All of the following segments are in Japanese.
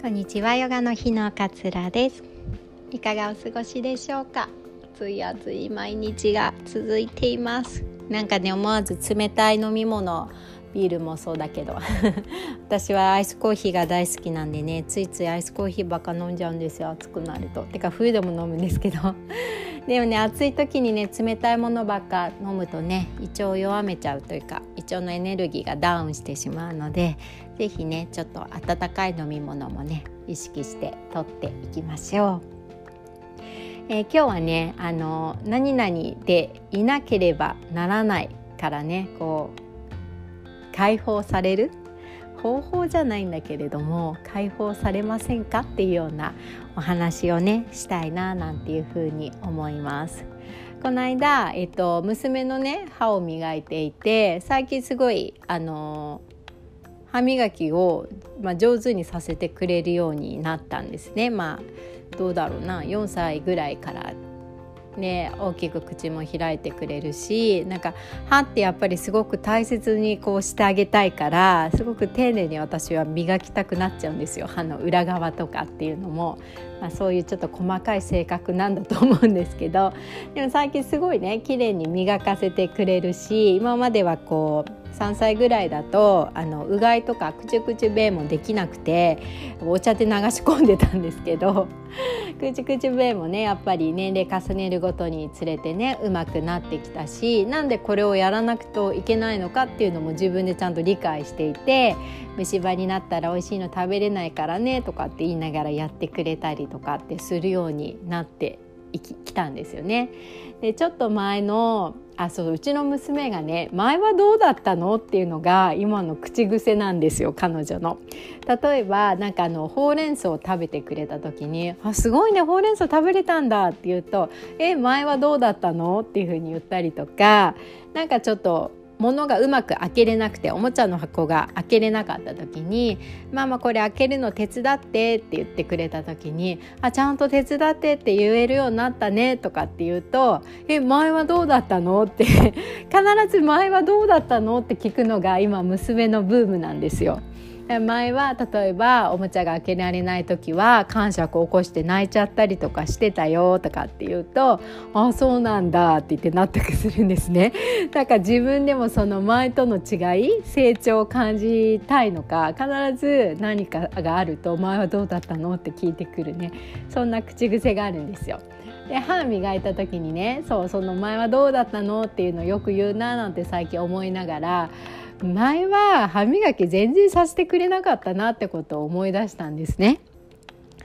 こんにちはヨガの日のかつらです。いかがお過ごしでしょうか？暑い暑い毎日が続いています。なんかね思わず冷たい飲み物ビールもそうだけど。私はアイスコーヒーが大好きなんでねついついアイスコーヒーばっか飲んじゃうんですよ。暑くなると。てか冬でも飲むんですけど。でもね暑い時にね冷たいものばっか飲むとね胃腸を弱めちゃうというか胃腸のエネルギーがダウンしてしまうので是非ねちょっと温かい飲み物もね意識してとっていきましょう。えー、今日はねあの何々でいなければならないからねこう解放される方法じゃないんだけれども解放されませんかっていうようなお話をねしたいななんていうふうに思います。この間、えっと、娘のね歯を磨いていて最近すごいあの歯磨きを、まあ、上手にさせてくれるようになったんですね。まあどうだろうな4歳ぐらいからね、大きく口も開いてくれるしなんか歯ってやっぱりすごく大切にこうしてあげたいからすごく丁寧に私は磨きたくなっちゃうんですよ。歯の裏側とかっていうのも、まあ、そういうちょっと細かい性格なんだと思うんですけど。でも最近すごいね綺麗に磨かせてくれるし今まではこう3歳ぐらいだとあのうがいとかくちゅくちゅべーもできなくてお茶で流し込んでたんですけど くちゅくちゅべーもねやっぱり年齢重ねるごとにつれてねうまくなってきたしなんでこれをやらなくといけないのかっていうのも自分でちゃんと理解していて虫歯になったら美味しいの食べれないからねとかって言いながらやってくれたりとかってするようになってきたんですよね。でちょっと前のあそううちの娘がね前はどうだったの？っていうのが今の口癖なんですよ彼女の。例えばなんかあのほうれん草を食べてくれた時に「あすごいねほうれん草食べれたんだ」って言うと「え前はどうだったの?」っていうふうに言ったりとかなんかちょっと物がうまく開けれなくておもちゃの箱が開けれなかった時に「ママこれ開けるの手伝って」って言ってくれた時に「あちゃんと手伝って」って言えるようになったねとかって言うと「え前はどうだったの?」って 必ず「前はどうだったの?」って聞くのが今娘のブームなんですよ。前は例えばおもちゃが開けられない時は感触を起こして泣いちゃったりとかしてたよとかって言うと「あそうなんだ」って言って納得するんですね。だから自分でもその前との違い成長を感じたいのか必ず何かがあると「前はどうだったの?」って聞いてくるねそんな口癖があるんですよ。で歯磨いた時にねそうその前はどうだったのっていうのをよく言うななんて最近思いながら前は歯磨き全然させてくれなかったなってことを思い出したんですね。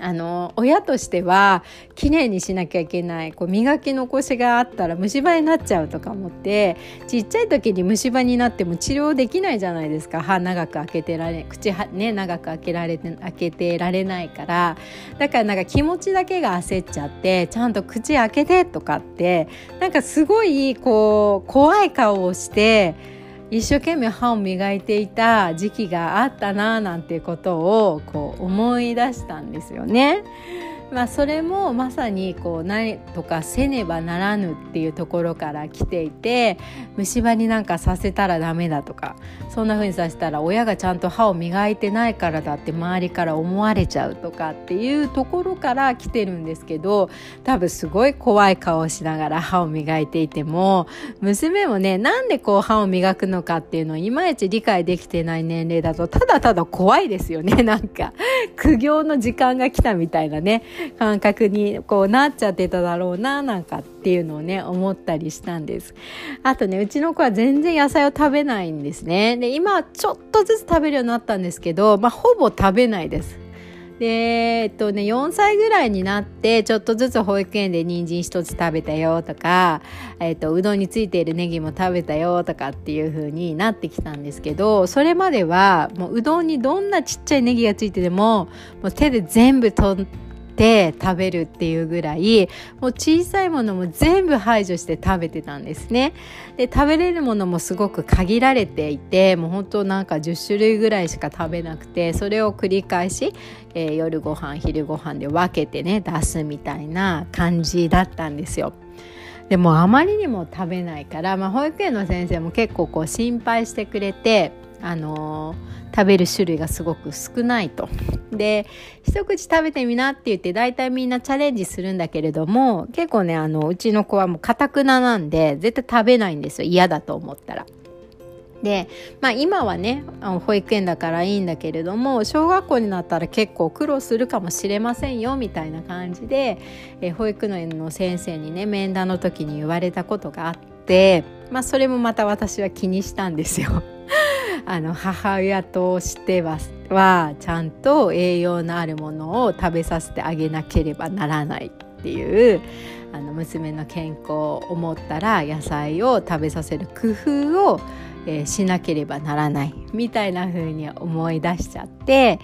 あの親としては綺麗にしなきゃいけないこう磨き残しがあったら虫歯になっちゃうとか思ってちっちゃい時に虫歯になっても治療できないじゃないですか歯長く開けてられ口ね長く開けられて開けてられないからだからなんか気持ちだけが焦っちゃってちゃんと口開けてとかってなんかすごいこう怖い顔をして。一生懸命歯を磨いていた時期があったななんてことをこう思い出したんですよね。まあ、それもまさにこう何とかせねばならぬっていうところから来ていて虫歯になんかさせたらダメだとかそんな風にさせたら親がちゃんと歯を磨いてないからだって周りから思われちゃうとかっていうところから来てるんですけど多分すごい怖い顔をしながら歯を磨いていても娘もねなんでこう歯を磨くのかっていうのをいまいち理解できてない年齢だとただただ怖いですよねなんか。苦行の時間が来たみたいなね感覚にこうなっちゃってただろうななんかっていうのをね思ったりしたんです。あとねうちの子は全然野菜を食べないんですね。で今ちょっとずつ食べるようになったんですけどまあほぼ食べないです。でえっとね4歳ぐらいになってちょっとずつ保育園で人参一つ食べたよとか、えっと、うどんについているネギも食べたよとかっていう風になってきたんですけどそれまではもううどんにどんなちっちゃいネギがついててももう手で全部取って食べるっていうぐらいもう小さいものも全部排除して食べてたんですね。で食べれるものもすごく限られていてもう本当なんか10種類ぐらいしか食べなくてそれを繰り返し、えー、夜ご飯昼ご飯で分けてね出すみたいな感じだったんですよ。でもあまりにも食べないから、まあ、保育園の先生も結構こう心配してくれてあの食べる種類がすごく少ないと。で一口食べてみなって言って大体みんなチャレンジするんだけれども結構ねあのうちの子はもうかたくななんで絶対食べないんですよ嫌だと思ったら。で、まあ、今はね保育園だからいいんだけれども小学校になったら結構苦労するかもしれませんよみたいな感じで、え保育園の先生にね面談の時に言われたことがあって、まあ、それもまた私は気にしたんですよ。あの母親としてははちゃんと栄養のあるものを食べさせてあげなければならないっていうあの娘の健康を思ったら野菜を食べさせる工夫を、えー、しなければならないみたいな風に思い出しちゃって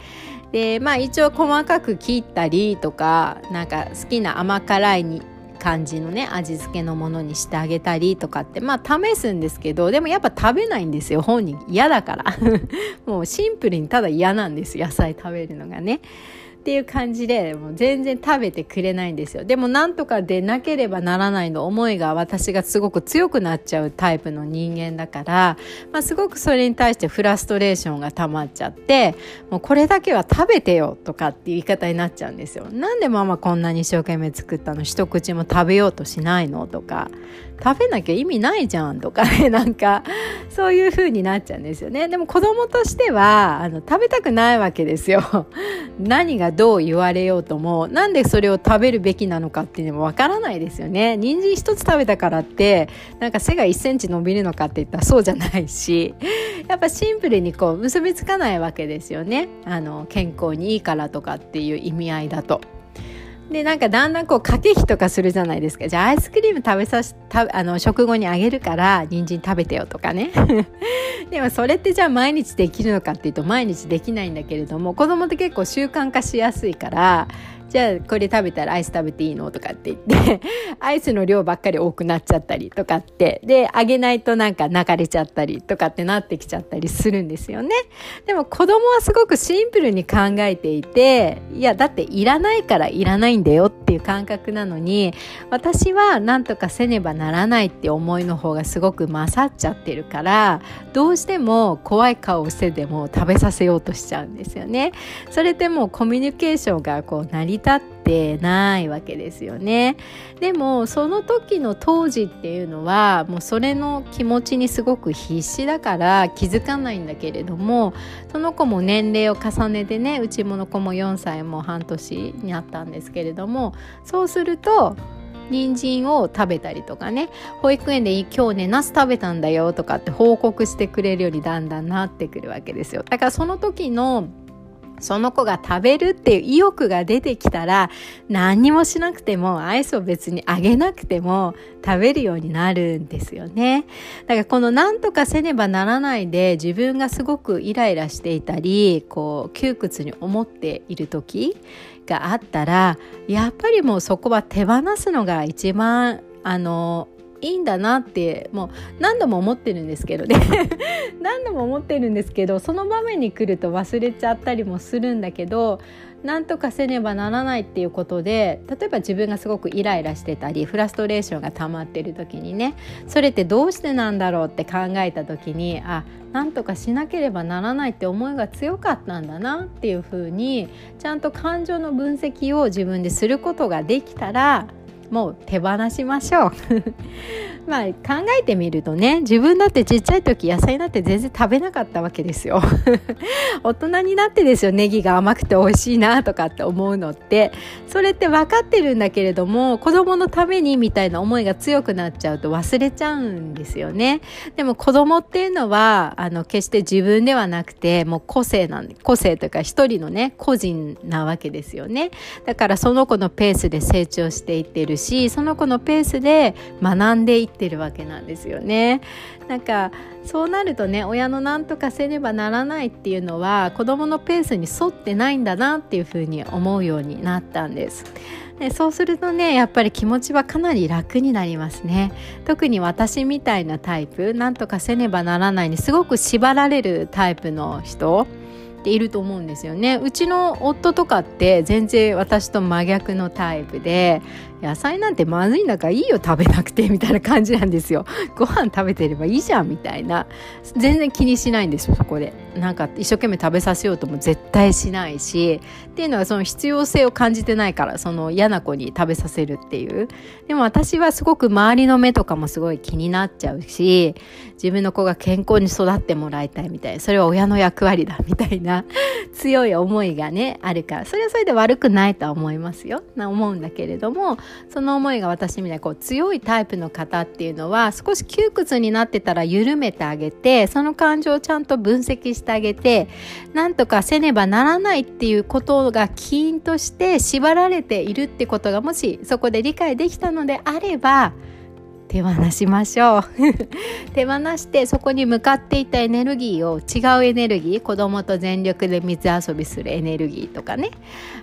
でまあ一応細かく切ったりとかなんか好きな甘辛いに感じのね味付けのものにしてあげたりとかってまあ試すんですけどでもやっぱ食べないんですよ本人嫌だから もうシンプルにただ嫌なんです野菜食べるのがね。っていう感じでもう全然食べてくれないんですよ。でもなんとかでなければならないの思いが私がすごく強くなっちゃうタイプの人間だから、まあ、すごくそれに対してフラストレーションが溜まっちゃってもうこれだけは食べてよとかっていう言い方になっちゃうんですよ。なんでママこんなに一生懸命作ったの？一口も食べようとしないの？とか。食べなきゃ意味ないじゃんとか。ね なんかそういう風になっちゃうんですよね。でも子供としてはあの食べたくないわけですよ。何がどう言われようともなんでそれを食べるべきなのかっていうのもわからないですよね人参一つ食べたからってなんか背が1センチ伸びるのかって言ったらそうじゃないし やっぱシンプルにこう結びつかないわけですよねあの健康にいいからとかっていう意味合いだと。でなんかだんだんこう駆け引きとかするじゃないですか。じゃあアイスクリーム食べさしたあの食後にあげるから人参食べてよとかね。でもそれってじゃあ毎日できるのかっていうと毎日できないんだけれども子供って結構習慣化しやすいからじゃあこれ食べたらアイス食べていいのとかって言って アイスの量ばっかり多くなっちゃったりとかってであげないとなんか泣かれちゃったりとかってなってきちゃったりするんですよね。でも子供はすごくシンプルに考えていていやだっていらないからいらないんだよっていう感覚なのに私は何とかせねばならないって思いの方がすごく勝っちゃってるからどうしても怖い顔をしてでも食べさせようとしちゃうんですよね。それってもコミュニケーションがこう成り立ってないわけですよね。でもその時の当時っていうのはもうそれの気持ちにすごく必死だから気づかないんだけれどもその子も年齢を重ねてねうちもの子も4歳も半年になったんですけれどもそうすると人参を食べたりとかね保育園で今日ねナス食べたんだよとかって報告してくれるようにだんだんなってくるわけですよ。だからその時のその子が食べるっていう意欲が出てきたら何にもしなくてもアイスを別にあげなくても食べるようになるんですよね。だからこの何とかせねばならないで自分がすごくイライラしていたりこう窮屈に思っている時があったらやっぱりもうそこは手放すのが一番あのいいんだなってもう何度も思ってるんですけどね。何度も思ってるんですけどその場面に来ると忘れちゃったりもするんだけど何とかせねばならないっていうことで例えば自分がすごくイライラしてたりフラストレーションが溜まってる時にねそれってどうしてなんだろうって考えた時にあなんとかしなければならないって思いが強かったんだなっていうふうにちゃんと感情の分析を自分ですることができたらもう手放しましょう。まあ考えてみるとね自分だってちっちゃい時野菜なんて全然食べなかったわけですよ。大人になってですよネギが甘くて美味しいなとかって思うのって。それって分かってるんだけれども子供のためにみたいな思いが強くなっちゃうと忘れちゃうんですよね。でも子供っていうのはあの決して自分ではなくてもう個性なん個性というか一人のね個人なわけですよね。だからその子のペースで成長していってるしその子のペースで学んでいってるわけなんですよね。なんかそうなるとね親の何とかせねばならないっていうのは子どものペースに沿ってないんだなっていうふうに思うようになったんです。でそうするとねやっぱり気持ちはかなり楽になりますね特に私みたいなタイプ何とかせねばならないにすごく縛られるタイプの人ていると思うんですよね。うちの夫とかって全然私と真逆のタイプで野菜なんてまずいんだからいいよ食べなくてみたいな感じなんですよ。ご飯食べてればいいじゃんみたいな。全然気にしないんですよそこで。なんか一生懸命食べさせようとも絶対しないしっていうのはその必要性を感じてないからその嫌な子に食べさせるっていう。でも私はすごく周りの目とかもすごい気になっちゃうし自分の子が健康に育ってもらいたいみたいなそれは親の役割だみたいな強い思いがねあるからそれはそれで悪くないとは思いますよ。な思うんだけれどもその思いが私みたいなこう強いタイプの方っていうのは少し窮屈になってたら緩めてあげてその感情をちゃんと分析しててあげてなんとかせねばならないっていうことが起因として縛られているってことがもしそこで理解できたのであれば手放しましょう。手放してそこに向かっていたエネルギーを違うエネルギー子供と全力で水遊びするエネルギーとかね。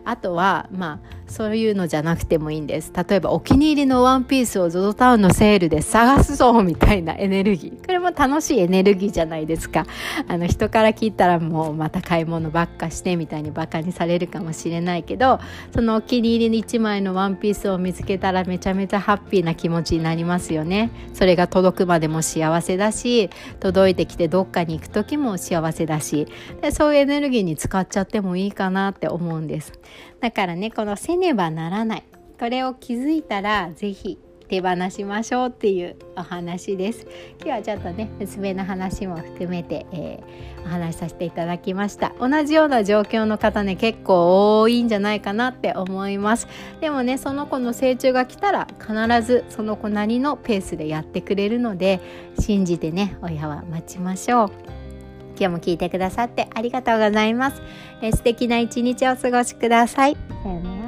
あとはまあそういうのじゃなくてもいいんです。例えばお気に入りのワンピースを ZOZO タウンのセールで探すぞみたいなエネルギー。こも楽しいエネルギーじゃないですか。あの人から聞いたらもうまた買い物ばっかしてみたいにバカにされるかもしれないけどそのお気に入りの1枚のワンピースを見つけたらめちゃめちゃハッピーな気持ちになりますよね。それが届くまでも幸せだし届いてきてどっかに行く時も幸せだし。でそういうエネルギーに使っちゃってもいいかなって思うんです。だからねこのせねばならない。これを気づいたら是非手放しましょうっていうお話です。今日はちょっとね娘の話も含めて、えー、お話しさせていただきました。同じような状況の方ね結構多いんじゃないかなって思います。でもねその子の成長が来たら必ずその子なりのペースでやってくれるので信じてね親は待ちましょう。今日も聞いてくださってありがとうございます、えー、素敵な一日をお過ごしください。さよなら。